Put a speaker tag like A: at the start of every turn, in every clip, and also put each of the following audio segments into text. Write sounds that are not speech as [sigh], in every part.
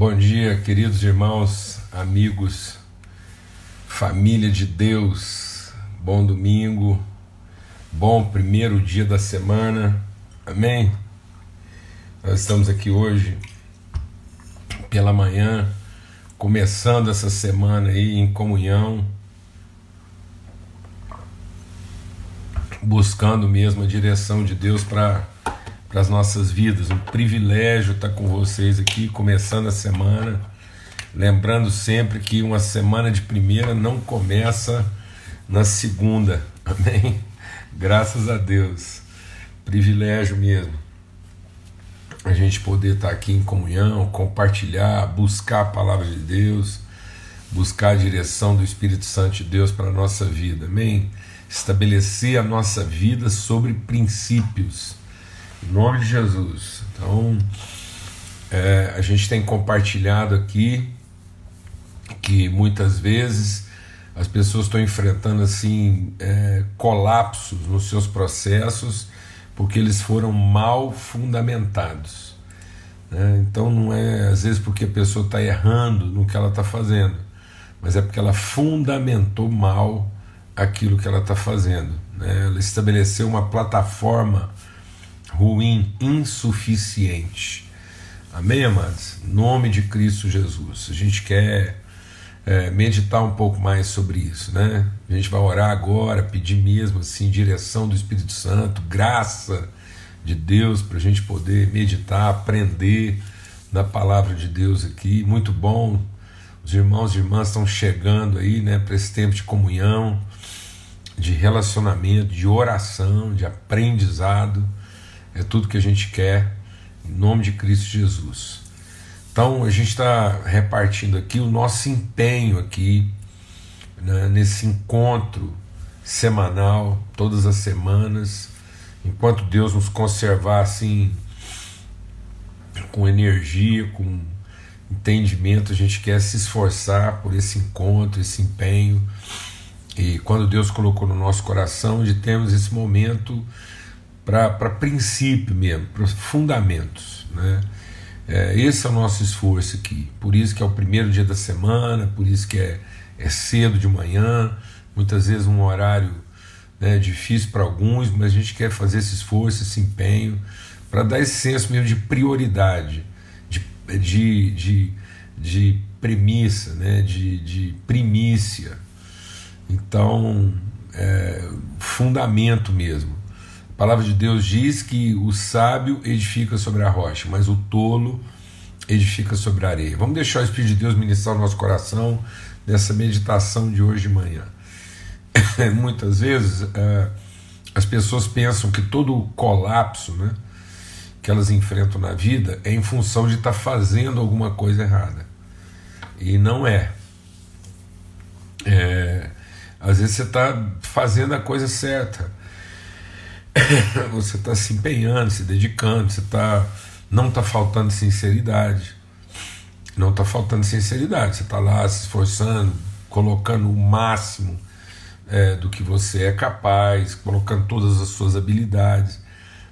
A: Bom dia, queridos irmãos, amigos, família de Deus. Bom domingo, bom primeiro dia da semana. Amém? Nós estamos aqui hoje pela manhã, começando essa semana aí em comunhão, buscando mesmo a direção de Deus para para as nossas vidas. Um privilégio estar com vocês aqui, começando a semana. Lembrando sempre que uma semana de primeira não começa na segunda. [laughs] Amém? Graças a Deus. Privilégio mesmo. A gente poder estar aqui em comunhão, compartilhar, buscar a palavra de Deus, buscar a direção do Espírito Santo de Deus para a nossa vida. Amém? Estabelecer a nossa vida sobre princípios em nome de Jesus. Então, é, a gente tem compartilhado aqui que muitas vezes as pessoas estão enfrentando assim é, colapsos nos seus processos porque eles foram mal fundamentados. Né? Então não é às vezes porque a pessoa está errando no que ela está fazendo, mas é porque ela fundamentou mal aquilo que ela está fazendo. Né? Ela estabeleceu uma plataforma ruim, insuficiente. Amém, amados? Nome de Cristo Jesus. A gente quer é, meditar um pouco mais sobre isso, né? A gente vai orar agora, pedir mesmo assim direção do Espírito Santo, graça de Deus para a gente poder meditar, aprender na palavra de Deus aqui. Muito bom. Os irmãos e irmãs estão chegando aí, né, para esse tempo de comunhão, de relacionamento, de oração, de aprendizado. É tudo que a gente quer, em nome de Cristo Jesus. Então a gente está repartindo aqui o nosso empenho aqui né, nesse encontro semanal, todas as semanas, enquanto Deus nos conservar assim com energia, com entendimento, a gente quer se esforçar por esse encontro, esse empenho. E quando Deus colocou no nosso coração de termos esse momento para princípio mesmo, para fundamentos. Né? É, esse é o nosso esforço aqui. Por isso que é o primeiro dia da semana, por isso que é, é cedo de manhã, muitas vezes um horário né, difícil para alguns, mas a gente quer fazer esse esforço, esse empenho, para dar esse senso mesmo de prioridade, de, de, de, de premissa, né, de, de primícia. Então, é, fundamento mesmo palavra de Deus diz que o sábio edifica sobre a rocha, mas o tolo edifica sobre a areia. Vamos deixar o Espírito de Deus ministrar o nosso coração nessa meditação de hoje de manhã. [coughs] Muitas vezes é, as pessoas pensam que todo o colapso né, que elas enfrentam na vida é em função de estar tá fazendo alguma coisa errada. E não é. é às vezes você está fazendo a coisa certa [laughs] você está se empenhando, se dedicando, você tá, não está faltando sinceridade. Não está faltando sinceridade. Você está lá se esforçando, colocando o máximo é, do que você é capaz, colocando todas as suas habilidades.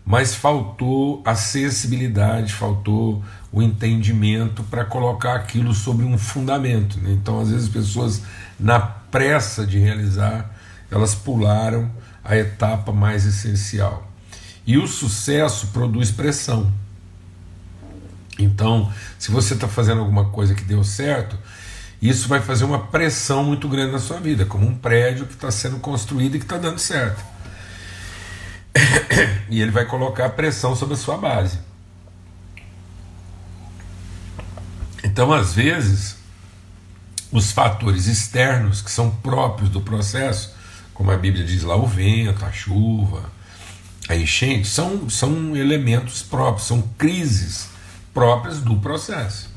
A: Mas faltou a sensibilidade, faltou o entendimento para colocar aquilo sobre um fundamento. Né? Então, às vezes, as pessoas, na pressa de realizar, elas pularam a etapa mais essencial. E o sucesso produz pressão. Então, se você está fazendo alguma coisa que deu certo, isso vai fazer uma pressão muito grande na sua vida, como um prédio que está sendo construído e que está dando certo. [coughs] E ele vai colocar pressão sobre a sua base. Então, às vezes, os fatores externos que são próprios do processo como a Bíblia diz lá, o vento, a chuva, a enchente, são, são elementos próprios, são crises próprias do processo.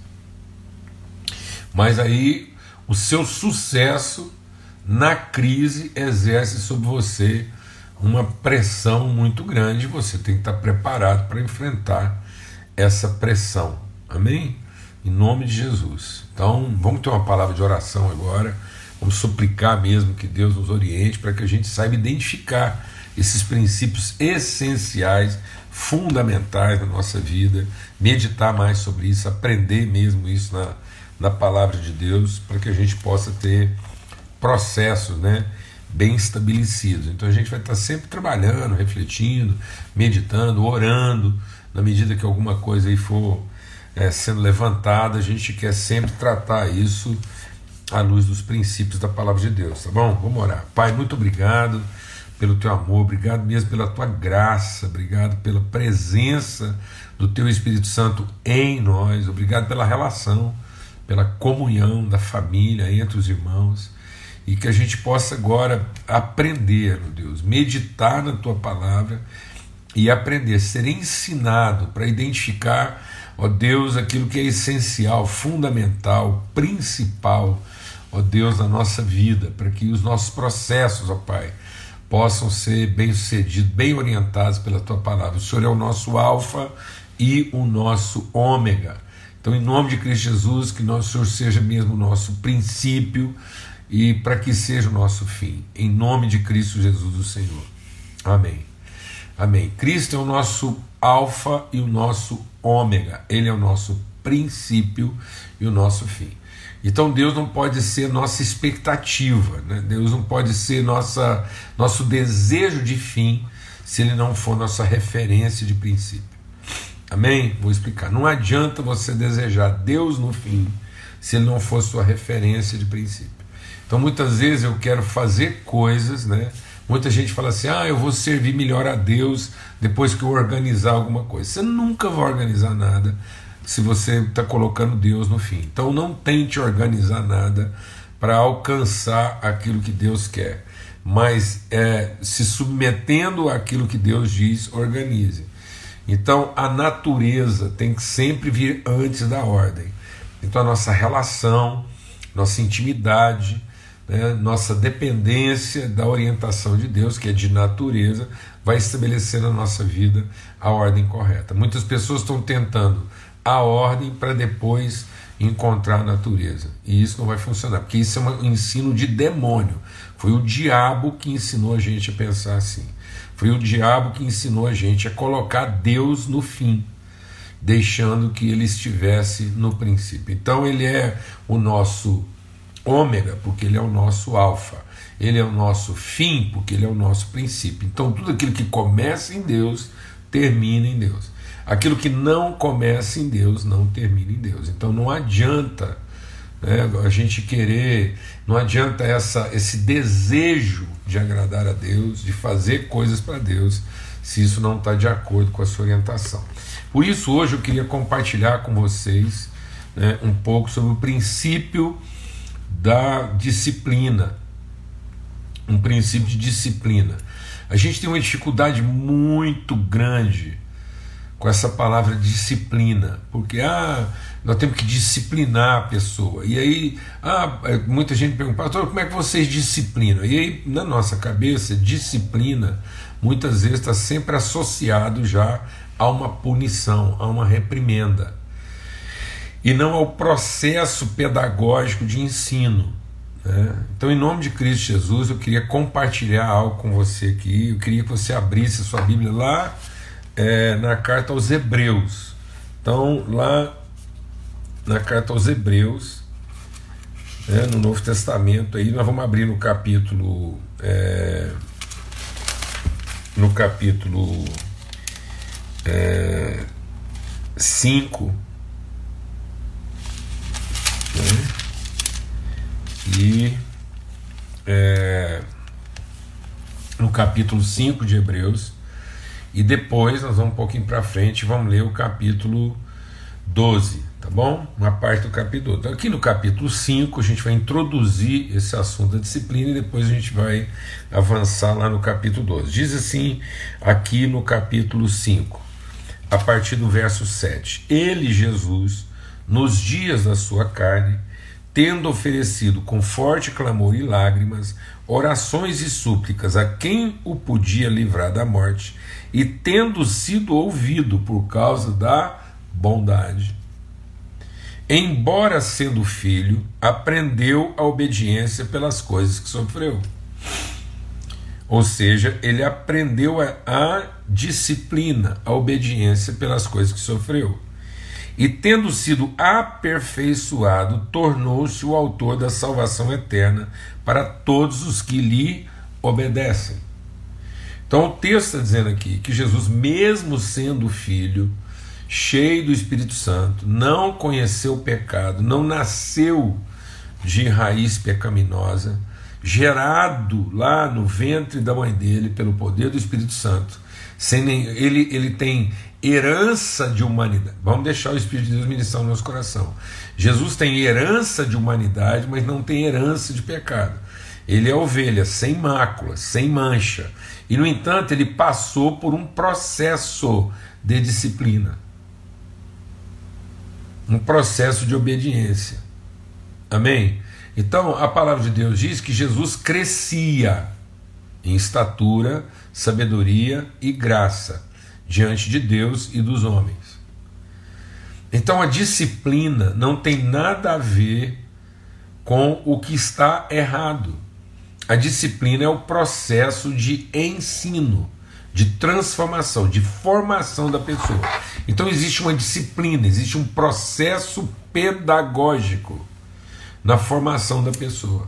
A: Mas aí o seu sucesso na crise exerce sobre você uma pressão muito grande, você tem que estar preparado para enfrentar essa pressão. Amém? Em nome de Jesus. Então, vamos ter uma palavra de oração agora. Vamos suplicar mesmo que Deus nos oriente para que a gente saiba identificar esses princípios essenciais fundamentais na nossa vida, meditar mais sobre isso, aprender mesmo isso na, na palavra de Deus, para que a gente possa ter processos né, bem estabelecidos. Então a gente vai estar sempre trabalhando, refletindo, meditando, orando, na medida que alguma coisa aí for é, sendo levantada, a gente quer sempre tratar isso à luz dos princípios da palavra de Deus, tá bom? Vamos orar. Pai, muito obrigado pelo teu amor, obrigado mesmo pela tua graça, obrigado pela presença do teu Espírito Santo em nós, obrigado pela relação, pela comunhão da família entre os irmãos e que a gente possa agora aprender, meu Deus, meditar na tua palavra e aprender, ser ensinado para identificar, ó Deus, aquilo que é essencial, fundamental, principal, ó Deus, na nossa vida, para que os nossos processos, ó Pai, possam ser bem sucedidos, bem orientados pela tua palavra. O Senhor é o nosso Alfa e o nosso Ômega. Então, em nome de Cristo Jesus, que nosso Senhor seja mesmo o nosso princípio e para que seja o nosso fim. Em nome de Cristo Jesus, o Senhor. Amém. Amém. Cristo é o nosso Alfa e o nosso Ômega. Ele é o nosso princípio e o nosso fim. Então Deus não pode ser nossa expectativa, né? Deus não pode ser nossa, nosso desejo de fim se ele não for nossa referência de princípio. Amém? Vou explicar. Não adianta você desejar Deus no fim se ele não for sua referência de princípio. Então muitas vezes eu quero fazer coisas, né? Muita gente fala assim: ah, eu vou servir melhor a Deus depois que eu organizar alguma coisa. Você nunca vai organizar nada se você está colocando Deus no fim. Então não tente organizar nada para alcançar aquilo que Deus quer, mas é, se submetendo àquilo que Deus diz, organize. Então a natureza tem que sempre vir antes da ordem. Então a nossa relação, nossa intimidade, né, nossa dependência da orientação de Deus, que é de natureza, vai estabelecer na nossa vida a ordem correta. Muitas pessoas estão tentando a ordem para depois encontrar a natureza. E isso não vai funcionar, porque isso é um ensino de demônio. Foi o diabo que ensinou a gente a pensar assim. Foi o diabo que ensinou a gente a colocar Deus no fim, deixando que ele estivesse no princípio. Então ele é o nosso ômega, porque ele é o nosso alfa. Ele é o nosso fim, porque ele é o nosso princípio. Então tudo aquilo que começa em Deus termina em Deus. Aquilo que não começa em Deus não termina em Deus. Então não adianta né, a gente querer, não adianta essa, esse desejo de agradar a Deus, de fazer coisas para Deus, se isso não está de acordo com a sua orientação. Por isso, hoje eu queria compartilhar com vocês né, um pouco sobre o princípio da disciplina. Um princípio de disciplina. A gente tem uma dificuldade muito grande com essa palavra disciplina, porque ah, nós temos que disciplinar a pessoa. E aí, ah, é, muita gente pergunta, pastor, como é que vocês disciplinam? E aí, na nossa cabeça, disciplina muitas vezes está sempre associado já a uma punição, a uma reprimenda, e não ao processo pedagógico de ensino. Né? Então, em nome de Cristo Jesus, eu queria compartilhar algo com você aqui. Eu queria que você abrisse a sua Bíblia lá é, na carta aos Hebreus. Então, lá na carta aos Hebreus, né, no Novo Testamento, aí nós vamos abrir no capítulo. É, no capítulo 5. É, né, e é, no capítulo 5 de Hebreus, e depois nós vamos um pouquinho para frente, vamos ler o capítulo 12, tá bom? Uma parte do capítulo 12. Então, aqui no capítulo 5 a gente vai introduzir esse assunto da disciplina e depois a gente vai avançar lá no capítulo 12. Diz assim, aqui no capítulo 5, a partir do verso 7: Ele, Jesus, nos dias da sua carne, tendo oferecido com forte clamor e lágrimas, orações e súplicas a quem o podia livrar da morte, e tendo sido ouvido por causa da bondade. Embora sendo filho, aprendeu a obediência pelas coisas que sofreu. Ou seja, ele aprendeu a, a disciplina, a obediência pelas coisas que sofreu. E tendo sido aperfeiçoado, tornou-se o autor da salvação eterna para todos os que lhe obedecem. Então o texto está dizendo aqui que Jesus, mesmo sendo filho, cheio do Espírito Santo, não conheceu o pecado, não nasceu de raiz pecaminosa, gerado lá no ventre da mãe dele pelo poder do Espírito Santo. Sem nem, ele, ele tem herança de humanidade. Vamos deixar o Espírito de Deus ministrar no nosso coração. Jesus tem herança de humanidade, mas não tem herança de pecado. Ele é ovelha, sem mácula, sem mancha. E, no entanto, ele passou por um processo de disciplina, um processo de obediência. Amém? Então, a palavra de Deus diz que Jesus crescia em estatura, sabedoria e graça diante de Deus e dos homens. Então, a disciplina não tem nada a ver com o que está errado. A disciplina é o processo de ensino, de transformação, de formação da pessoa. Então, existe uma disciplina, existe um processo pedagógico na formação da pessoa.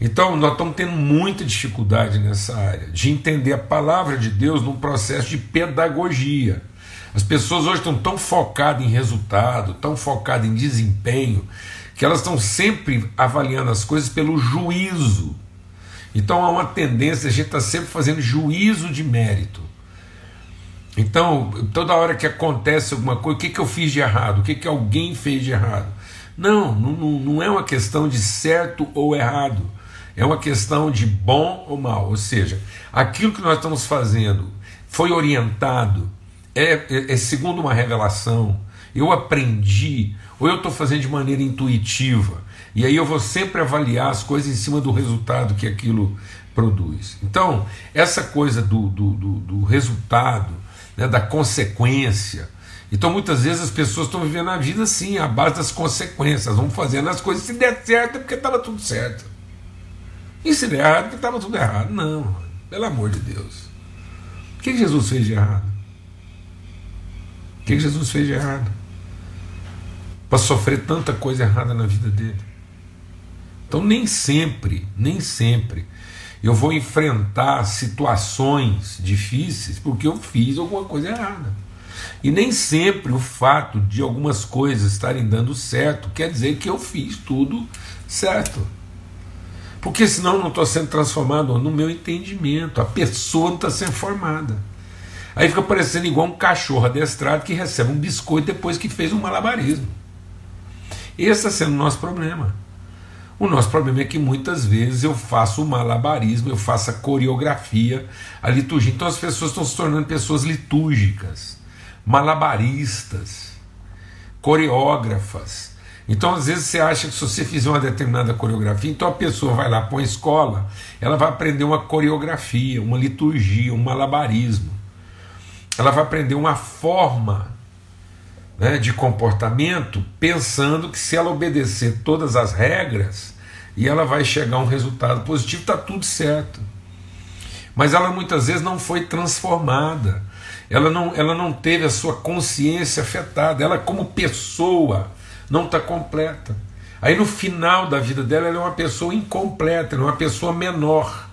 A: Então, nós estamos tendo muita dificuldade nessa área de entender a palavra de Deus num processo de pedagogia. As pessoas hoje estão tão focadas em resultado, tão focadas em desempenho, que elas estão sempre avaliando as coisas pelo juízo. Então há uma tendência, a gente está sempre fazendo juízo de mérito. Então, toda hora que acontece alguma coisa, o que, que eu fiz de errado? O que, que alguém fez de errado? Não, não, não é uma questão de certo ou errado. É uma questão de bom ou mal. Ou seja, aquilo que nós estamos fazendo foi orientado, é, é, é segundo uma revelação, eu aprendi, ou eu estou fazendo de maneira intuitiva. E aí eu vou sempre avaliar as coisas em cima do resultado que aquilo produz. Então, essa coisa do, do, do, do resultado, né, da consequência, então muitas vezes as pessoas estão vivendo a vida assim, à base das consequências, vão fazendo as coisas, se der certo é porque estava tudo certo. E se der errado, é porque estava tudo errado. Não, pelo amor de Deus. O que Jesus fez de errado? O que Jesus fez de errado? Para sofrer tanta coisa errada na vida dele. Então nem sempre, nem sempre eu vou enfrentar situações difíceis porque eu fiz alguma coisa errada. E nem sempre o fato de algumas coisas estarem dando certo quer dizer que eu fiz tudo certo. Porque senão eu não estou sendo transformado no meu entendimento, a pessoa não está sendo formada. Aí fica parecendo igual um cachorro adestrado que recebe um biscoito depois que fez um malabarismo. Esse está sendo o nosso problema. O nosso problema é que muitas vezes eu faço o malabarismo, eu faço a coreografia, a liturgia. Então as pessoas estão se tornando pessoas litúrgicas malabaristas, coreógrafas. Então, às vezes, você acha que se você fizer uma determinada coreografia, então a pessoa vai lá para uma escola, ela vai aprender uma coreografia, uma liturgia, um malabarismo. Ela vai aprender uma forma né, de comportamento, pensando que se ela obedecer todas as regras, e ela vai chegar a um resultado positivo, está tudo certo. Mas ela muitas vezes não foi transformada ela não, ela não teve a sua consciência afetada, ela, como pessoa, não está completa. Aí no final da vida dela, ela é uma pessoa incompleta, ela é uma pessoa menor.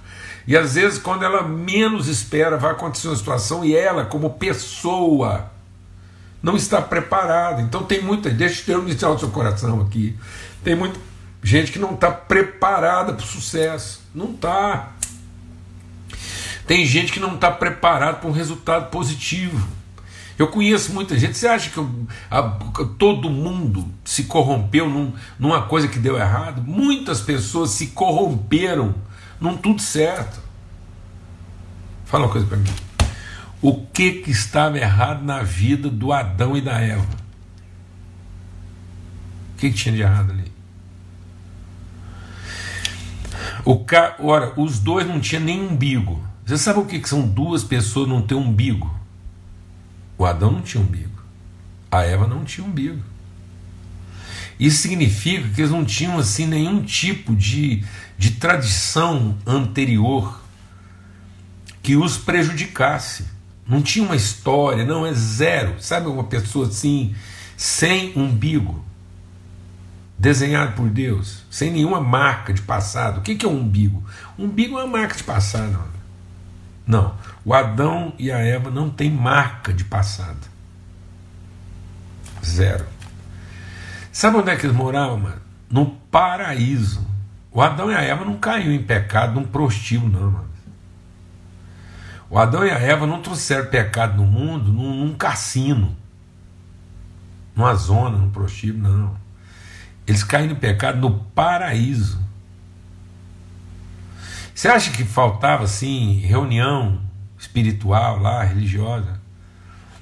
A: E às vezes, quando ela menos espera, vai acontecer uma situação e ela, como pessoa, não está preparada. Então tem muita, deixa eu iniciar o seu coração aqui. Tem muita gente que não está preparada para o sucesso. Não está. Tem gente que não está preparado para um resultado positivo. Eu conheço muita gente. Você acha que a, todo mundo se corrompeu num, numa coisa que deu errado? Muitas pessoas se corromperam num tudo certo. Fala uma coisa para mim. O que, que estava errado na vida do Adão e da Eva? O que, que tinha de errado ali? O ca... Ora, os dois não tinham nem umbigo. Você sabe o que são duas pessoas não ter umbigo? O Adão não tinha umbigo. A Eva não tinha umbigo. Isso significa que eles não tinham assim nenhum tipo de, de tradição anterior que os prejudicasse. Não tinha uma história, não, é zero. Sabe uma pessoa assim, sem umbigo, desenhado por Deus, sem nenhuma marca de passado. O que é um umbigo? umbigo é uma marca de passado. Não, o Adão e a Eva não têm marca de passado. Zero. Sabe onde é que eles moravam, mano? No paraíso. O Adão e a Eva não caíram em pecado num prostíbulo, não, mano. O Adão e a Eva não trouxeram pecado no mundo num, num cassino, numa zona, num prostíbulo, não. Eles caíram em pecado no paraíso. Você acha que faltava assim reunião espiritual lá, religiosa?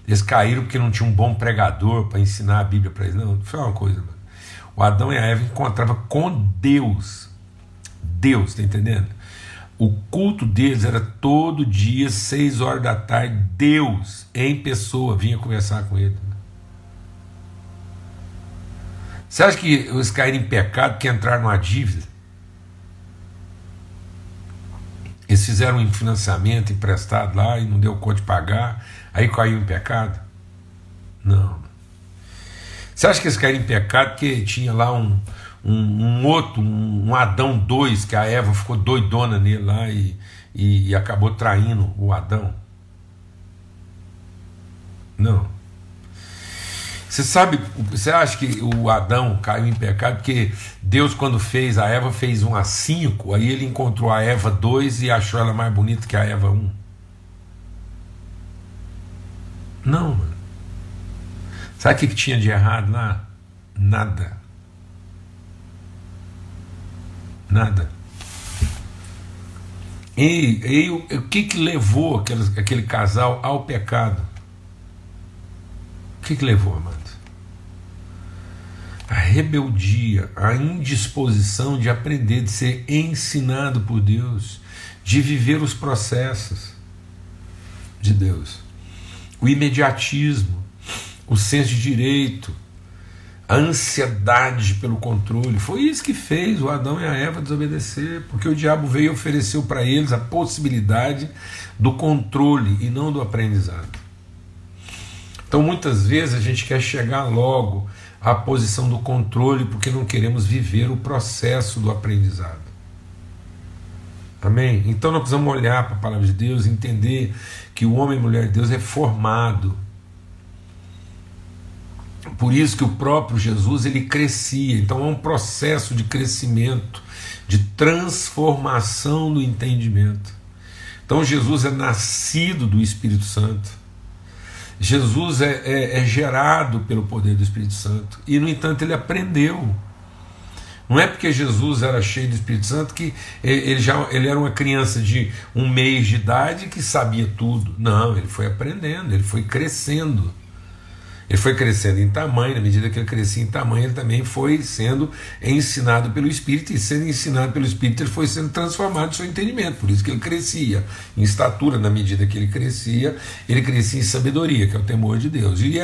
A: Eles caíram porque não tinha um bom pregador para ensinar a Bíblia para eles. Não, foi uma coisa, mano. O Adão e a Eva encontravam com Deus. Deus, tá entendendo? O culto deles era todo dia, seis horas da tarde, Deus em pessoa vinha conversar com ele. Você acha que eles caíram em pecado que entraram numa dívida? Eles fizeram um financiamento emprestado lá e não deu conta de pagar, aí caiu em pecado? Não. Você acha que eles caíram em pecado porque tinha lá um, um, um outro, um, um, Adão 2, que a Eva ficou doidona nele lá e, e, e acabou traindo o Adão? Não. Você sabe, você acha que o Adão caiu em pecado porque Deus, quando fez a Eva, fez um a cinco, aí ele encontrou a Eva 2 e achou ela mais bonita que a Eva 1? Um. Não, mano. Sabe o que, que tinha de errado lá? Nada. Nada. E, e o, o que, que levou aquele, aquele casal ao pecado? O que, que levou, amado? A rebeldia, a indisposição de aprender, de ser ensinado por Deus, de viver os processos de Deus. O imediatismo, o senso de direito, a ansiedade pelo controle. Foi isso que fez o Adão e a Eva desobedecer, porque o diabo veio e ofereceu para eles a possibilidade do controle e não do aprendizado. Então muitas vezes a gente quer chegar logo à posição do controle porque não queremos viver o processo do aprendizado. Amém? Então nós precisamos olhar para a palavra de Deus, entender que o homem e mulher de Deus é formado por isso que o próprio Jesus ele crescia. Então é um processo de crescimento, de transformação do entendimento. Então Jesus é nascido do Espírito Santo. Jesus é, é, é gerado pelo poder do Espírito Santo. E, no entanto, ele aprendeu. Não é porque Jesus era cheio do Espírito Santo que ele já ele era uma criança de um mês de idade que sabia tudo. Não, ele foi aprendendo, ele foi crescendo. Ele foi crescendo em tamanho, na medida que ele crescia em tamanho, ele também foi sendo ensinado pelo Espírito, e sendo ensinado pelo Espírito, ele foi sendo transformado no seu entendimento. Por isso que ele crescia em estatura, na medida que ele crescia, ele crescia em sabedoria, que é o temor de Deus. E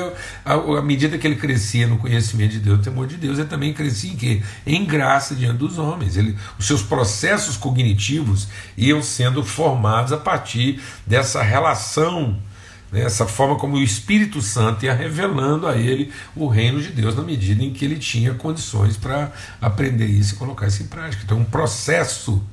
A: à medida que ele crescia no conhecimento de Deus, o temor de Deus, ele também crescia em quê? Em graça diante dos homens. Ele, os seus processos cognitivos iam sendo formados a partir dessa relação né, essa forma como o Espírito Santo ia revelando a ele o reino de Deus na medida em que ele tinha condições para aprender isso e colocar isso em prática. Então, um processo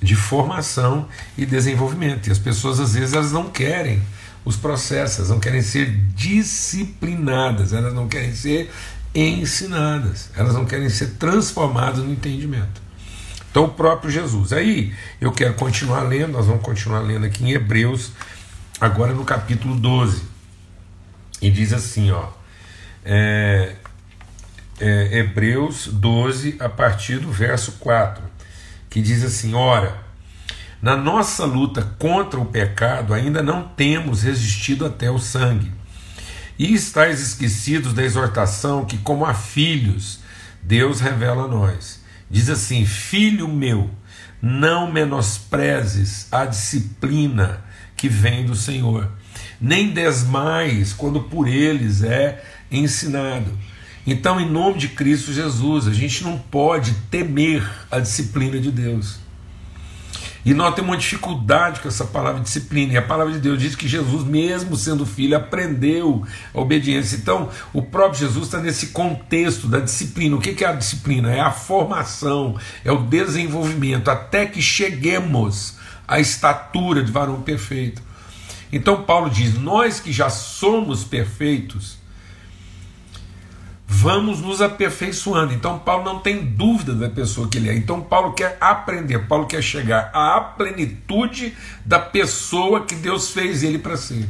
A: de formação e desenvolvimento. E as pessoas, às vezes, elas não querem os processos, elas não querem ser disciplinadas, elas não querem ser ensinadas, elas não querem ser transformadas no entendimento. Então, o próprio Jesus. Aí eu quero continuar lendo, nós vamos continuar lendo aqui em Hebreus agora no capítulo 12. E diz assim, ó. É, é, Hebreus 12, a partir do verso 4, que diz assim: Ora, na nossa luta contra o pecado ainda não temos resistido até o sangue, e estáis esquecidos da exortação que, como a filhos, Deus revela a nós. Diz assim: Filho meu, não menosprezes a disciplina que vem do Senhor, nem desmais quando por eles é ensinado. Então, em nome de Cristo Jesus, a gente não pode temer a disciplina de Deus. E nós temos uma dificuldade com essa palavra disciplina. E a palavra de Deus diz que Jesus, mesmo sendo filho, aprendeu a obediência. Então, o próprio Jesus está nesse contexto da disciplina. O que é a disciplina? É a formação, é o desenvolvimento, até que cheguemos à estatura de varão perfeito. Então, Paulo diz: Nós que já somos perfeitos, vamos nos aperfeiçoando. Então, Paulo não tem dúvida da pessoa que ele é. Então, Paulo quer aprender, Paulo quer chegar à plenitude da pessoa que Deus fez ele para ser.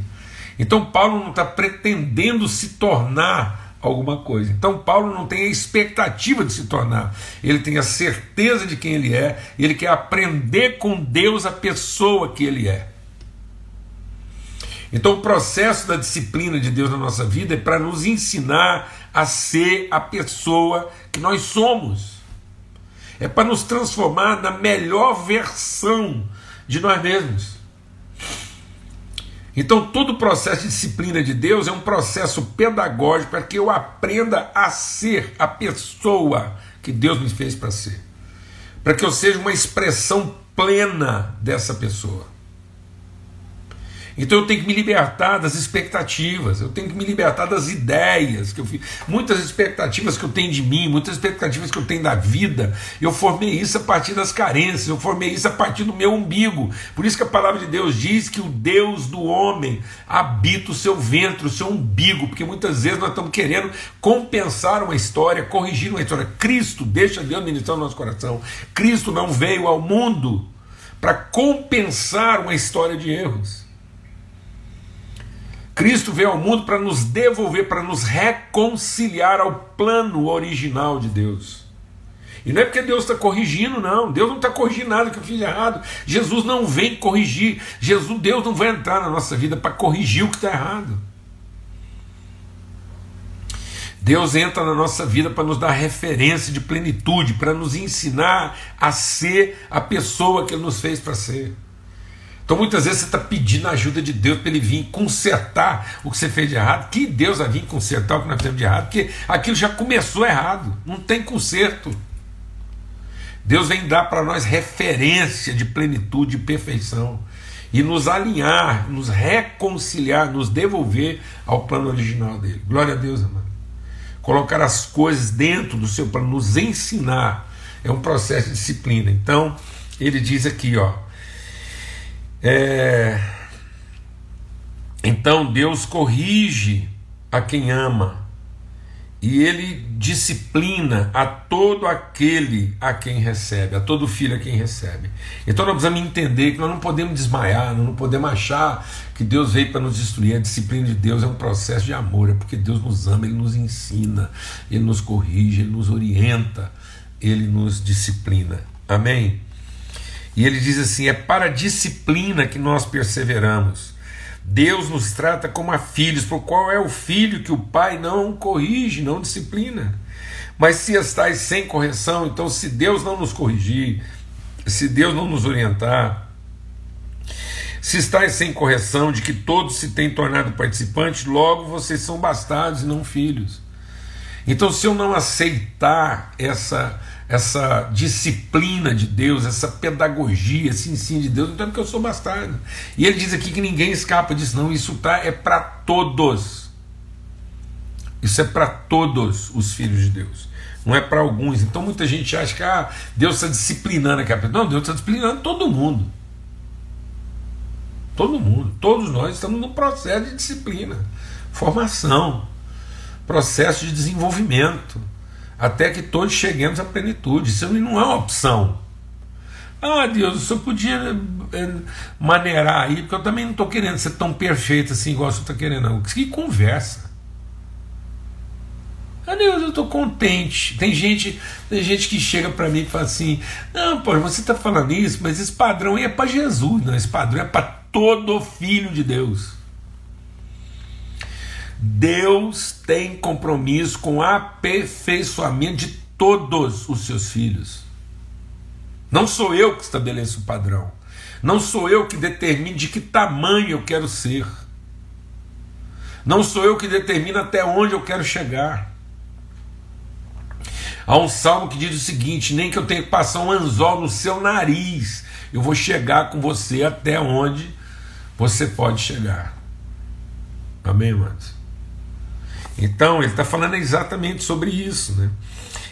A: Então, Paulo não está pretendendo se tornar alguma coisa. Então, Paulo não tem a expectativa de se tornar, ele tem a certeza de quem ele é, ele quer aprender com Deus a pessoa que ele é. Então, o processo da disciplina de Deus na nossa vida é para nos ensinar a ser a pessoa que nós somos. É para nos transformar na melhor versão de nós mesmos. Então, todo o processo de disciplina de Deus é um processo pedagógico para que eu aprenda a ser a pessoa que Deus me fez para ser. Para que eu seja uma expressão plena dessa pessoa. Então eu tenho que me libertar das expectativas, eu tenho que me libertar das ideias que eu fiz. Muitas expectativas que eu tenho de mim, muitas expectativas que eu tenho da vida, eu formei isso a partir das carências, eu formei isso a partir do meu umbigo. Por isso que a palavra de Deus diz que o Deus do homem habita o seu ventre, o seu umbigo, porque muitas vezes nós estamos querendo compensar uma história, corrigir uma história. Cristo, deixa Deus ministrar no nosso coração. Cristo não veio ao mundo para compensar uma história de erros. Cristo veio ao mundo para nos devolver, para nos reconciliar ao plano original de Deus. E não é porque Deus está corrigindo, não. Deus não está corrigindo nada que eu fiz errado. Jesus não vem corrigir. Jesus, Deus não vai entrar na nossa vida para corrigir o que está errado. Deus entra na nossa vida para nos dar referência de plenitude, para nos ensinar a ser a pessoa que Ele nos fez para ser. Então muitas vezes você está pedindo a ajuda de Deus para ele vir consertar o que você fez de errado. Que Deus vai vir consertar o que nós fizemos de errado, porque aquilo já começou errado, não tem conserto. Deus vem dar para nós referência de plenitude e perfeição e nos alinhar, nos reconciliar, nos devolver ao plano original dele. Glória a Deus, amado. Colocar as coisas dentro do seu plano, nos ensinar, é um processo de disciplina. Então, ele diz aqui, ó é... Então Deus corrige a quem ama e ele disciplina a todo aquele a quem recebe, a todo filho a quem recebe. Então nós precisamos entender que nós não podemos desmaiar, nós não podemos achar que Deus veio para nos destruir. A disciplina de Deus é um processo de amor, é porque Deus nos ama, Ele nos ensina, Ele nos corrige, Ele nos orienta, Ele nos disciplina. Amém? E ele diz assim: é para a disciplina que nós perseveramos. Deus nos trata como a filhos, por qual é o filho que o pai não corrige, não disciplina. Mas se estáis sem correção, então se Deus não nos corrigir, se Deus não nos orientar, se estáis sem correção de que todos se têm tornado participantes, logo vocês são bastardos e não filhos. Então, se eu não aceitar essa essa disciplina de Deus, essa pedagogia, esse ensino de Deus, então é porque eu sou bastardo. E ele diz aqui que ninguém escapa disso, não, isso tá, é para todos. Isso é para todos os filhos de Deus, não é para alguns. Então muita gente acha que ah, Deus está disciplinando aquela pessoa. Não, Deus está disciplinando todo mundo. Todo mundo, todos nós estamos num processo de disciplina, formação, processo de desenvolvimento até que todos cheguemos à plenitude. Isso não é uma opção. Ah, Deus, o senhor podia é, maneirar aí, porque eu também não estou querendo ser tão perfeito assim igual o senhor está querendo. Não. Que conversa. Ah, Deus, eu estou contente. Tem gente, tem gente que chega para mim e fala assim: Não, pô, você está falando isso, mas esse padrão aí é para Jesus, não. Esse padrão é para todo filho de Deus. Deus tem compromisso com o aperfeiçoamento de todos os seus filhos. Não sou eu que estabeleço o padrão. Não sou eu que determino de que tamanho eu quero ser. Não sou eu que determino até onde eu quero chegar. Há um salmo que diz o seguinte: nem que eu tenha que passar um anzol no seu nariz, eu vou chegar com você até onde você pode chegar. Amém, irmãos? Então, ele está falando exatamente sobre isso, né?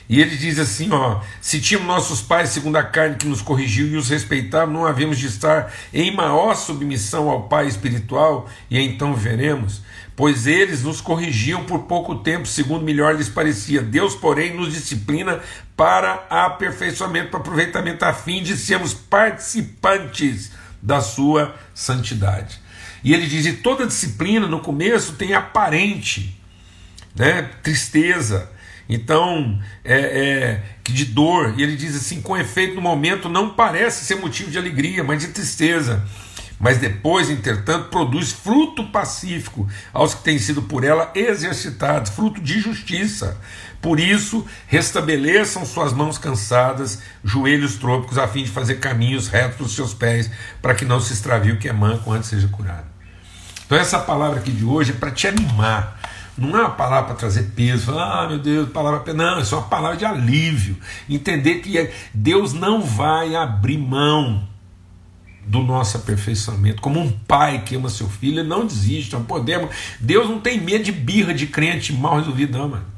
A: E ele diz assim: ó, se tínhamos nossos pais segundo a carne que nos corrigiu e os respeitavam, não havemos de estar em maior submissão ao Pai espiritual, e então veremos. Pois eles nos corrigiam por pouco tempo, segundo melhor lhes parecia. Deus, porém, nos disciplina para aperfeiçoamento, para aproveitamento, a fim de sermos participantes da sua santidade. E ele diz: e toda disciplina no começo tem aparente né, tristeza então, é, é, de dor, e ele diz assim: com efeito, no momento não parece ser motivo de alegria, mas de tristeza. Mas depois, entretanto, produz fruto pacífico aos que têm sido por ela exercitados, fruto de justiça. Por isso, restabeleçam suas mãos cansadas, joelhos trôpicos, a fim de fazer caminhos retos para os seus pés, para que não se extravie o que é manco antes seja curado. Então, essa palavra aqui de hoje é para te animar não é uma palavra para trazer peso, ah, meu Deus, palavra. Não, é uma palavra de alívio. Entender que é, Deus não vai abrir mão do nosso aperfeiçoamento. Como um pai que ama seu filho, ele não desiste. Não podemos. Deus não tem medo de birra de crente mal resolvido, não, mano.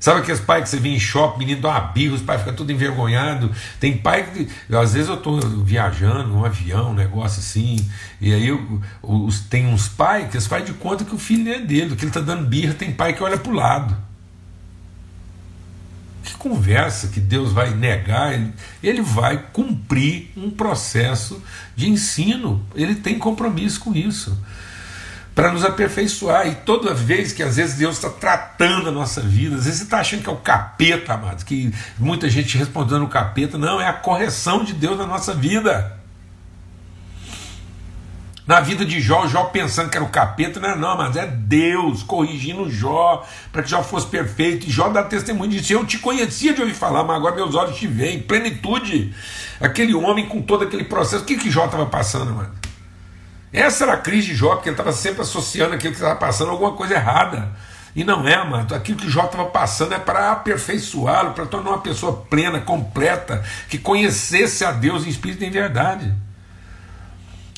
A: Sabe aqueles pais que você vê em shopping, menino dá uma birra, os pais ficam tudo envergonhado. Tem pai que. Às vezes eu estou viajando num avião, um negócio assim, e aí eu, os, tem uns pais que eles fazem de conta que o filho é dele, que ele está dando birra, tem pai que olha para o lado. Que conversa que Deus vai negar, ele, ele vai cumprir um processo de ensino, ele tem compromisso com isso para nos aperfeiçoar. E toda vez que às vezes Deus está tratando a nossa vida, às vezes você está achando que é o capeta, amados, que muita gente respondendo o capeta, não, é a correção de Deus na nossa vida. Na vida de Jó, Jó pensando que era o capeta, não é não, mas é Deus corrigindo Jó, para que Jó fosse perfeito. E Jó dá testemunho disso. Eu te conhecia de ouvir falar, mas agora meus olhos te veem. Plenitude. Aquele homem com todo aquele processo. O que, que Jó estava passando, mano? Essa era a crise de Jó, porque ele estava sempre associando aquilo que estava passando a alguma coisa errada. E não é, amado. Aquilo que Jó estava passando é para aperfeiçoá-lo, para tornar uma pessoa plena, completa, que conhecesse a Deus em espírito e em verdade.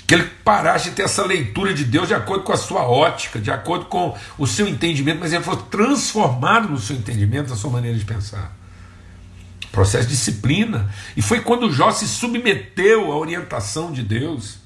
A: Que ele parasse de ter essa leitura de Deus de acordo com a sua ótica, de acordo com o seu entendimento, mas ele foi transformado no seu entendimento, na sua maneira de pensar. Processo de disciplina. E foi quando Jó se submeteu à orientação de Deus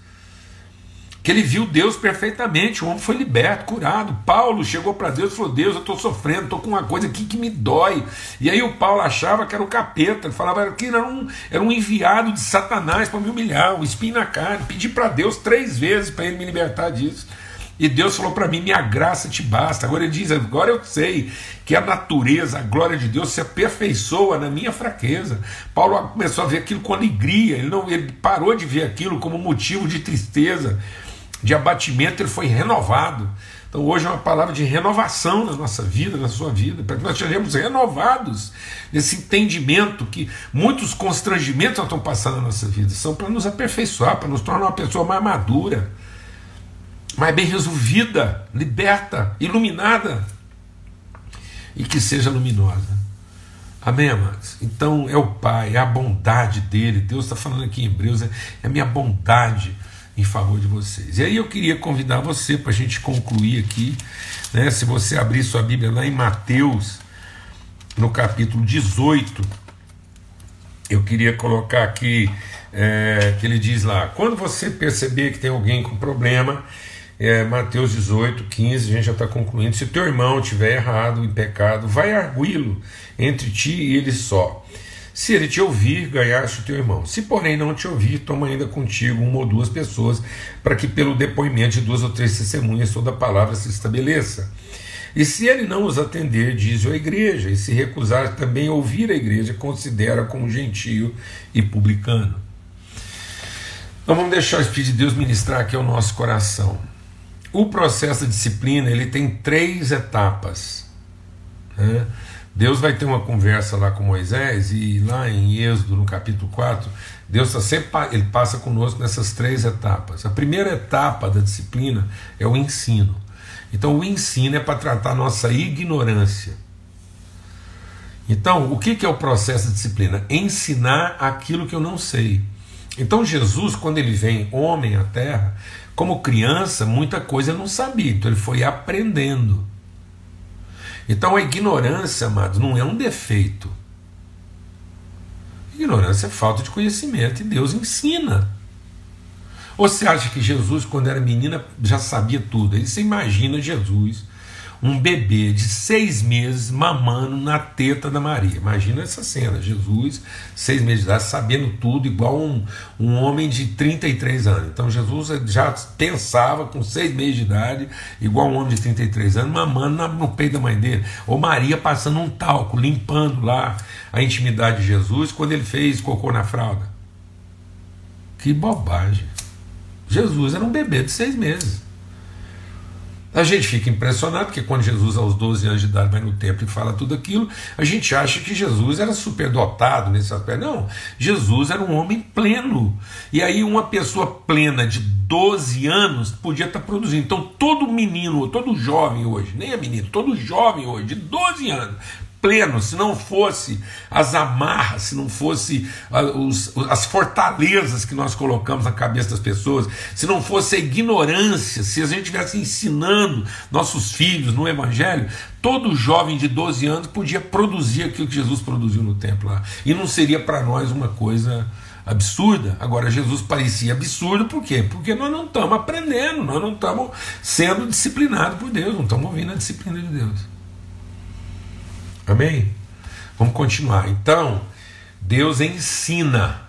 A: que ele viu Deus perfeitamente, o homem foi liberto, curado. Paulo chegou para Deus e falou: Deus, eu estou sofrendo, estou com uma coisa aqui que me dói. E aí o Paulo achava que era o capeta, ele falava que era um, era um enviado de Satanás para me humilhar, um espinho na carne. Pedi para Deus três vezes para ele me libertar disso. E Deus falou para mim: minha graça te basta. Agora ele diz: agora eu sei que a natureza, a glória de Deus se aperfeiçoa na minha fraqueza. Paulo começou a ver aquilo com alegria, ele, não, ele parou de ver aquilo como motivo de tristeza de abatimento, ele foi renovado. Então hoje é uma palavra de renovação na nossa vida, na sua vida, para que nós sejamos renovados nesse entendimento que muitos constrangimentos estão passando na nossa vida são para nos aperfeiçoar, para nos tornar uma pessoa mais madura, mais bem resolvida, liberta, iluminada e que seja luminosa. Amém, amados? Então é o Pai, é a bondade dele. Deus está falando aqui em Hebreus, é, é a minha bondade em favor de vocês. E aí eu queria convidar você para a gente concluir aqui, né, se você abrir sua Bíblia lá em Mateus, no capítulo 18, eu queria colocar aqui é, que ele diz lá: quando você perceber que tem alguém com problema, é, Mateus 18, 15, a gente já está concluindo. Se teu irmão tiver errado em pecado, vai arguí-lo entre ti e ele só. Se ele te ouvir, ganhaste o teu irmão. Se, porém, não te ouvir, toma ainda contigo uma ou duas pessoas, para que pelo depoimento de duas ou três testemunhas toda a palavra se estabeleça. E se ele não os atender, diz a igreja, e se recusar também ouvir a igreja, considera como gentio e publicano. Então vamos deixar o Espírito de Deus ministrar aqui ao nosso coração. O processo de disciplina ele tem três etapas. Né? Deus vai ter uma conversa lá com Moisés e lá em Êxodo, no capítulo 4, Deus está sempre ele passa conosco nessas três etapas. A primeira etapa da disciplina é o ensino. Então o ensino é para tratar nossa ignorância. Então, o que é o processo de disciplina? Ensinar aquilo que eu não sei. Então Jesus, quando ele vem homem à terra, como criança, muita coisa não sabia, então ele foi aprendendo. Então a ignorância, amados, não é um defeito. Ignorância é falta de conhecimento e Deus ensina. Ou você acha que Jesus, quando era menina, já sabia tudo? Aí você imagina Jesus um bebê de seis meses mamando na teta da Maria. Imagina essa cena, Jesus, seis meses de idade, sabendo tudo, igual um, um homem de 33 anos. Então Jesus já pensava com seis meses de idade, igual um homem de 33 anos, mamando no peito da mãe dele. Ou Maria passando um talco, limpando lá a intimidade de Jesus quando ele fez cocô na fralda. Que bobagem. Jesus era um bebê de seis meses. A gente fica impressionado porque quando Jesus, aos 12 anos de idade, vai no templo e fala tudo aquilo, a gente acha que Jesus era superdotado nesse aspecto. Não, Jesus era um homem pleno. E aí, uma pessoa plena de 12 anos podia estar produzindo. Então, todo menino, todo jovem hoje, nem é menino, todo jovem hoje, de 12 anos, pleno, se não fosse as amarras, se não fosse os, as fortalezas que nós colocamos na cabeça das pessoas, se não fosse a ignorância, se a gente estivesse ensinando nossos filhos no Evangelho, todo jovem de 12 anos podia produzir aquilo que Jesus produziu no templo lá. E não seria para nós uma coisa absurda. Agora, Jesus parecia absurdo, por quê? Porque nós não estamos aprendendo, nós não estamos sendo disciplinados por Deus, não estamos ouvindo a disciplina de Deus. Amém? Vamos continuar. Então, Deus ensina.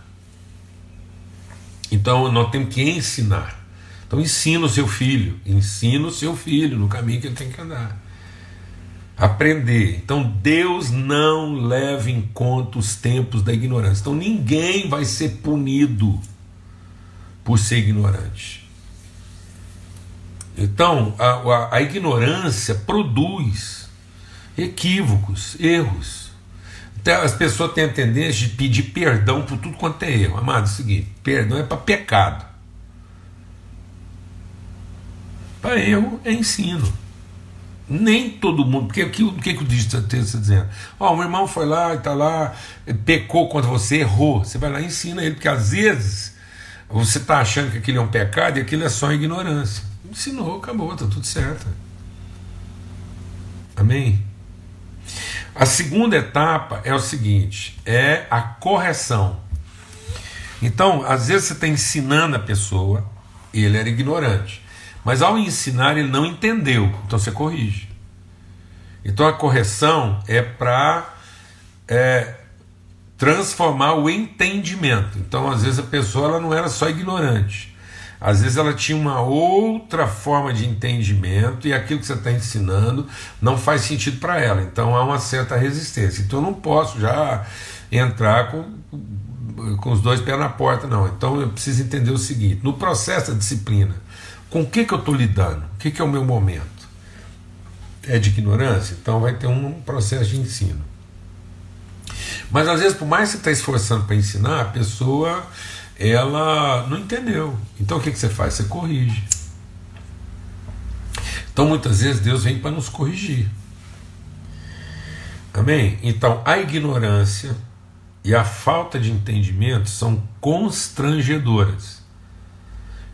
A: Então, nós temos que ensinar. Então, ensina o seu filho. Ensina o seu filho no caminho que ele tem que andar. Aprender. Então, Deus não leva em conta os tempos da ignorância. Então, ninguém vai ser punido por ser ignorante. Então, a, a, a ignorância produz equívocos, erros. Então, as pessoas têm a tendência de pedir perdão por tudo quanto é erro. Amado, é o seguinte: perdão é para pecado. Para erro é ensino. Nem todo mundo, porque o que, que o texto está dizendo? Ó, oh, o irmão foi lá e está lá, pecou contra você, errou. Você vai lá e ensina ele, porque às vezes você está achando que aquilo é um pecado e aquilo é só ignorância. Ensinou, acabou, está tudo certo. Amém? A segunda etapa é o seguinte: é a correção. Então, às vezes você está ensinando a pessoa, ele era ignorante, mas ao ensinar ele não entendeu, então você corrige. Então a correção é para é, transformar o entendimento. Então, às vezes a pessoa ela não era só ignorante, às vezes ela tinha uma outra forma de entendimento e aquilo que você está ensinando não faz sentido para ela. Então há uma certa resistência. Então eu não posso já entrar com, com os dois pés na porta, não. Então eu preciso entender o seguinte: no processo da disciplina, com o que, que eu estou lidando? O que, que é o meu momento? É de ignorância? Então vai ter um processo de ensino. Mas às vezes, por mais que você está esforçando para ensinar, a pessoa ela não entendeu. Então o que, que você faz? Você corrige. Então muitas vezes Deus vem para nos corrigir. Amém? Então a ignorância e a falta de entendimento são constrangedoras.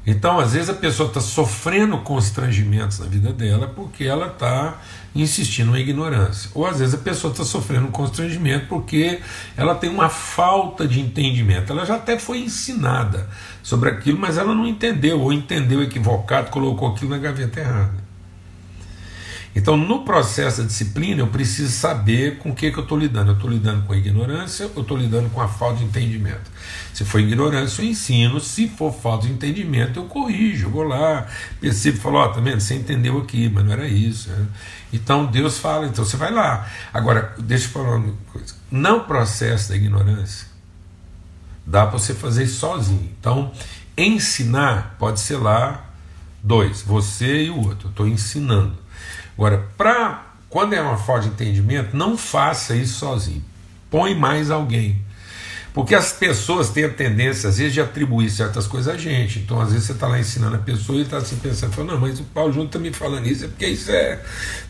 A: Então, às vezes, a pessoa está sofrendo constrangimentos na vida dela porque ela está insistindo na ignorância. Ou às vezes a pessoa está sofrendo um constrangimento porque ela tem uma falta de entendimento. Ela já até foi ensinada sobre aquilo, mas ela não entendeu, ou entendeu equivocado, colocou aquilo na gaveta errada. Então, no processo da disciplina, eu preciso saber com o que, que eu estou lidando. Eu estou lidando com a ignorância ou estou lidando com a falta de entendimento? Se for ignorância, eu ensino. Se for falta de entendimento, eu corrijo. Eu vou lá, percebo falo: Ó, oh, tá vendo? Você entendeu aqui, mas não era isso. Né? Então, Deus fala, então você vai lá. Agora, deixa eu falar uma coisa. Não processo da ignorância, dá para você fazer sozinho. Então, ensinar pode ser lá dois, você e o outro. Eu estou ensinando. Agora, para quando é uma falta de entendimento, não faça isso sozinho. Põe mais alguém. Porque as pessoas têm a tendência, às vezes, de atribuir certas coisas a gente. Então, às vezes, você está lá ensinando a pessoa e está assim pensando, não, mas o Paulo Júnior está me falando isso, é porque isso é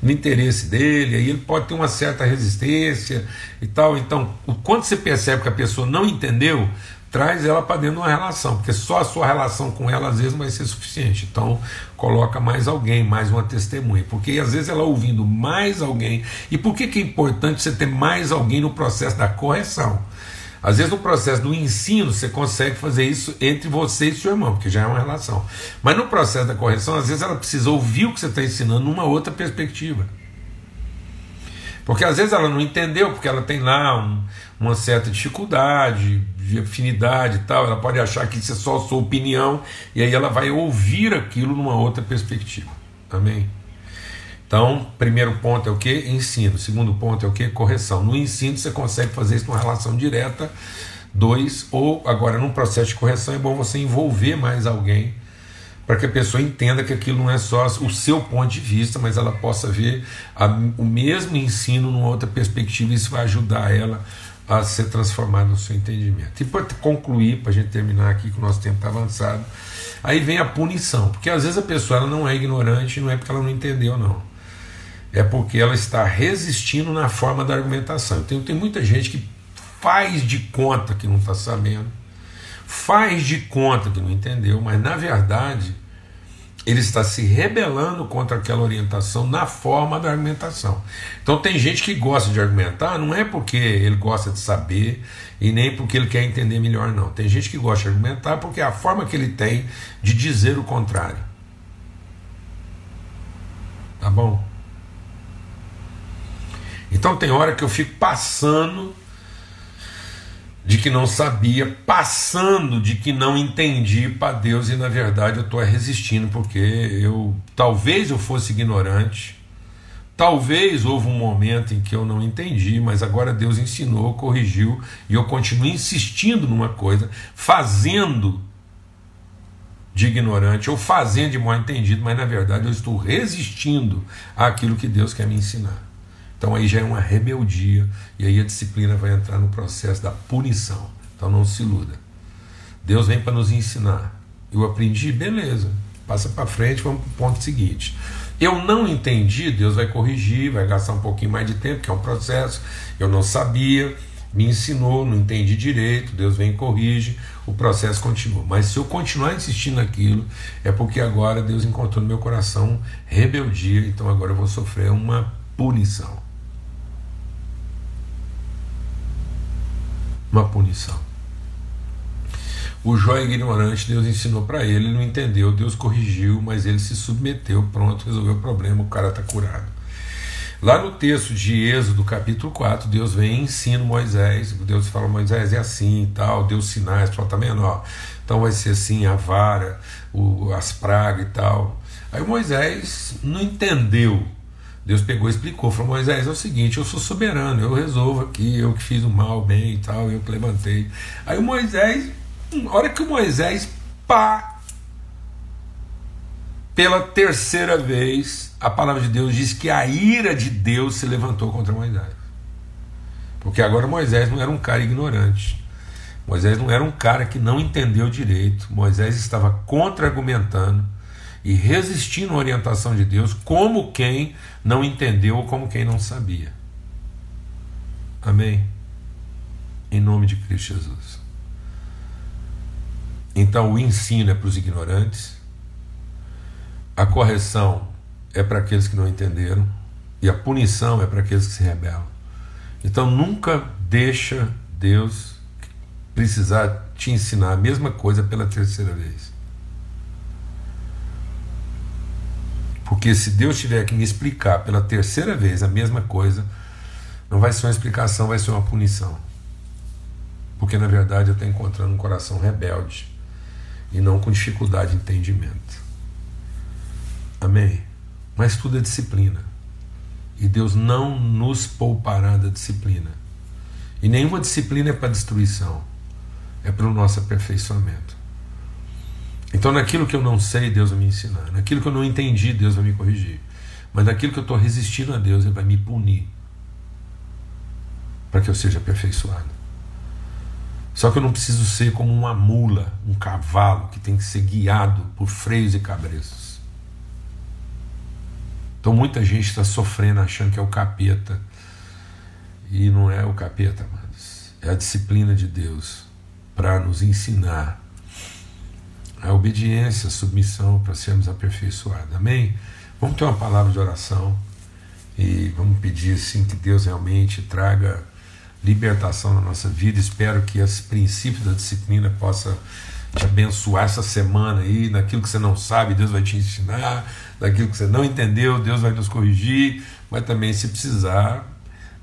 A: no interesse dele, aí ele pode ter uma certa resistência e tal. Então, o quanto você percebe que a pessoa não entendeu, traz ela para dentro de uma relação, porque só a sua relação com ela às vezes não vai ser suficiente. Então, coloca mais alguém, mais uma testemunha, porque às vezes ela ouvindo mais alguém. E por que, que é importante você ter mais alguém no processo da correção? Às vezes no processo do ensino você consegue fazer isso entre você e seu irmão, porque já é uma relação. Mas no processo da correção, às vezes ela precisa ouvir o que você está ensinando numa outra perspectiva. Porque às vezes ela não entendeu, porque ela tem lá um, uma certa dificuldade, de afinidade e tal, ela pode achar que isso é só sua opinião, e aí ela vai ouvir aquilo numa outra perspectiva. Amém? Então, primeiro ponto é o que? Ensino. Segundo ponto é o que? Correção. No ensino você consegue fazer isso numa relação direta. Dois, ou agora num processo de correção é bom você envolver mais alguém para que a pessoa entenda que aquilo não é só o seu ponto de vista, mas ela possa ver a, o mesmo ensino numa outra perspectiva e isso vai ajudar ela a ser transformado no seu entendimento. E para concluir, para a gente terminar aqui que o nosso tempo está avançado, aí vem a punição, porque às vezes a pessoa ela não é ignorante, não é porque ela não entendeu, não. É porque ela está resistindo na forma da argumentação. Tem, tem muita gente que faz de conta que não está sabendo, faz de conta que não entendeu, mas na verdade ele está se rebelando contra aquela orientação na forma da argumentação. Então tem gente que gosta de argumentar, não é porque ele gosta de saber e nem porque ele quer entender melhor, não. Tem gente que gosta de argumentar porque é a forma que ele tem de dizer o contrário. Tá bom? Então tem hora que eu fico passando de que não sabia, passando de que não entendi para Deus e na verdade eu estou resistindo porque eu talvez eu fosse ignorante, talvez houve um momento em que eu não entendi, mas agora Deus ensinou, corrigiu e eu continuo insistindo numa coisa, fazendo de ignorante ou fazendo de mal entendido, mas na verdade eu estou resistindo àquilo que Deus quer me ensinar. Então aí já é uma rebeldia e aí a disciplina vai entrar no processo da punição. Então não se iluda. Deus vem para nos ensinar. Eu aprendi, beleza. Passa para frente, vamos para o ponto seguinte. Eu não entendi, Deus vai corrigir, vai gastar um pouquinho mais de tempo, que é um processo. Eu não sabia, me ensinou, não entendi direito, Deus vem e corrige, o processo continua. Mas se eu continuar insistindo naquilo, é porque agora Deus encontrou no meu coração rebeldia, então agora eu vou sofrer uma punição. Uma punição. O Jó ignorante, Deus ensinou para ele, ele não entendeu, Deus corrigiu, mas ele se submeteu, pronto, resolveu o problema, o cara está curado. Lá no texto de Êxodo, capítulo 4, Deus vem e ensina Moisés, Deus fala, Moisés é assim e tal, deu sinais, fala, tá vendo? Ó, então vai ser assim, a vara, o, as pragas e tal. Aí Moisés não entendeu Deus pegou e explicou, falou, Moisés, é o seguinte, eu sou soberano, eu resolvo aqui, eu que fiz o mal, o bem e tal, eu que levantei. Aí o Moisés, a hora que o Moisés, pá, pela terceira vez, a palavra de Deus diz que a ira de Deus se levantou contra Moisés. Porque agora Moisés não era um cara ignorante. Moisés não era um cara que não entendeu direito. Moisés estava contra-argumentando e resistindo à orientação de Deus, como quem não entendeu ou como quem não sabia. Amém? Em nome de Cristo Jesus. Então, o ensino é para os ignorantes, a correção é para aqueles que não entenderam, e a punição é para aqueles que se rebelam. Então, nunca deixa Deus precisar te ensinar a mesma coisa pela terceira vez. Porque se Deus tiver que me explicar pela terceira vez a mesma coisa, não vai ser uma explicação, vai ser uma punição. Porque na verdade eu estou encontrando um coração rebelde e não com dificuldade de entendimento. Amém? Mas tudo é disciplina. E Deus não nos poupará da disciplina. E nenhuma disciplina é para destruição, é para o nosso aperfeiçoamento. Então, naquilo que eu não sei, Deus vai me ensinar. Naquilo que eu não entendi, Deus vai me corrigir. Mas naquilo que eu estou resistindo a Deus, Ele vai me punir para que eu seja aperfeiçoado. Só que eu não preciso ser como uma mula, um cavalo que tem que ser guiado por freios e cabreços. Então muita gente está sofrendo achando que é o capeta. E não é o capeta, amados. É a disciplina de Deus para nos ensinar a obediência, a submissão para sermos aperfeiçoados. Amém? Vamos ter uma palavra de oração e vamos pedir assim que Deus realmente traga libertação na nossa vida. Espero que esse princípio da disciplina possa te abençoar essa semana aí, naquilo que você não sabe, Deus vai te ensinar, daquilo que você não entendeu, Deus vai nos corrigir, mas também se precisar,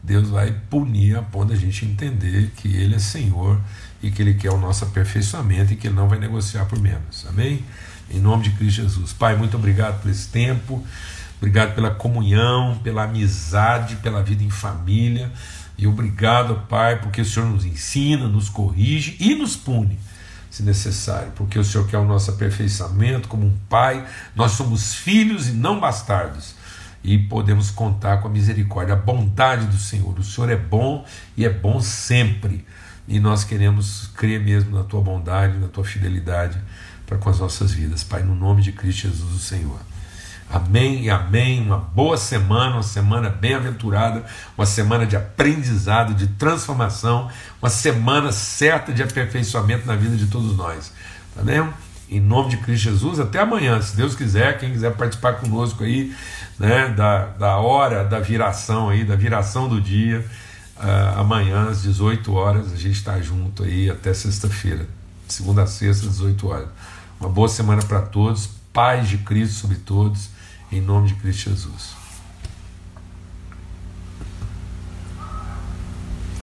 A: Deus vai punir a ponto da gente entender que Ele é Senhor e que Ele quer o nosso aperfeiçoamento e que Ele não vai negociar por menos. Amém? Em nome de Cristo Jesus. Pai, muito obrigado por esse tempo, obrigado pela comunhão, pela amizade, pela vida em família. E obrigado, Pai, porque o Senhor nos ensina, nos corrige e nos pune, se necessário, porque o Senhor quer o nosso aperfeiçoamento como um Pai. Nós somos filhos e não bastardos. E podemos contar com a misericórdia, a bondade do Senhor. O Senhor é bom e é bom sempre e nós queremos crer mesmo na tua bondade, na tua fidelidade para com as nossas vidas, Pai, no nome de Cristo Jesus, o Senhor. Amém e amém. Uma boa semana, uma semana bem-aventurada, uma semana de aprendizado, de transformação, uma semana certa de aperfeiçoamento na vida de todos nós. Tá bem? Em nome de Cristo Jesus, até amanhã, se Deus quiser, quem quiser participar conosco aí, né, da, da hora da viração aí, da viração do dia. Uh, amanhã, às 18 horas, a gente está junto aí até sexta-feira, segunda a sexta, às 18 horas. Uma boa semana para todos, paz de Cristo sobre todos, em nome de Cristo Jesus.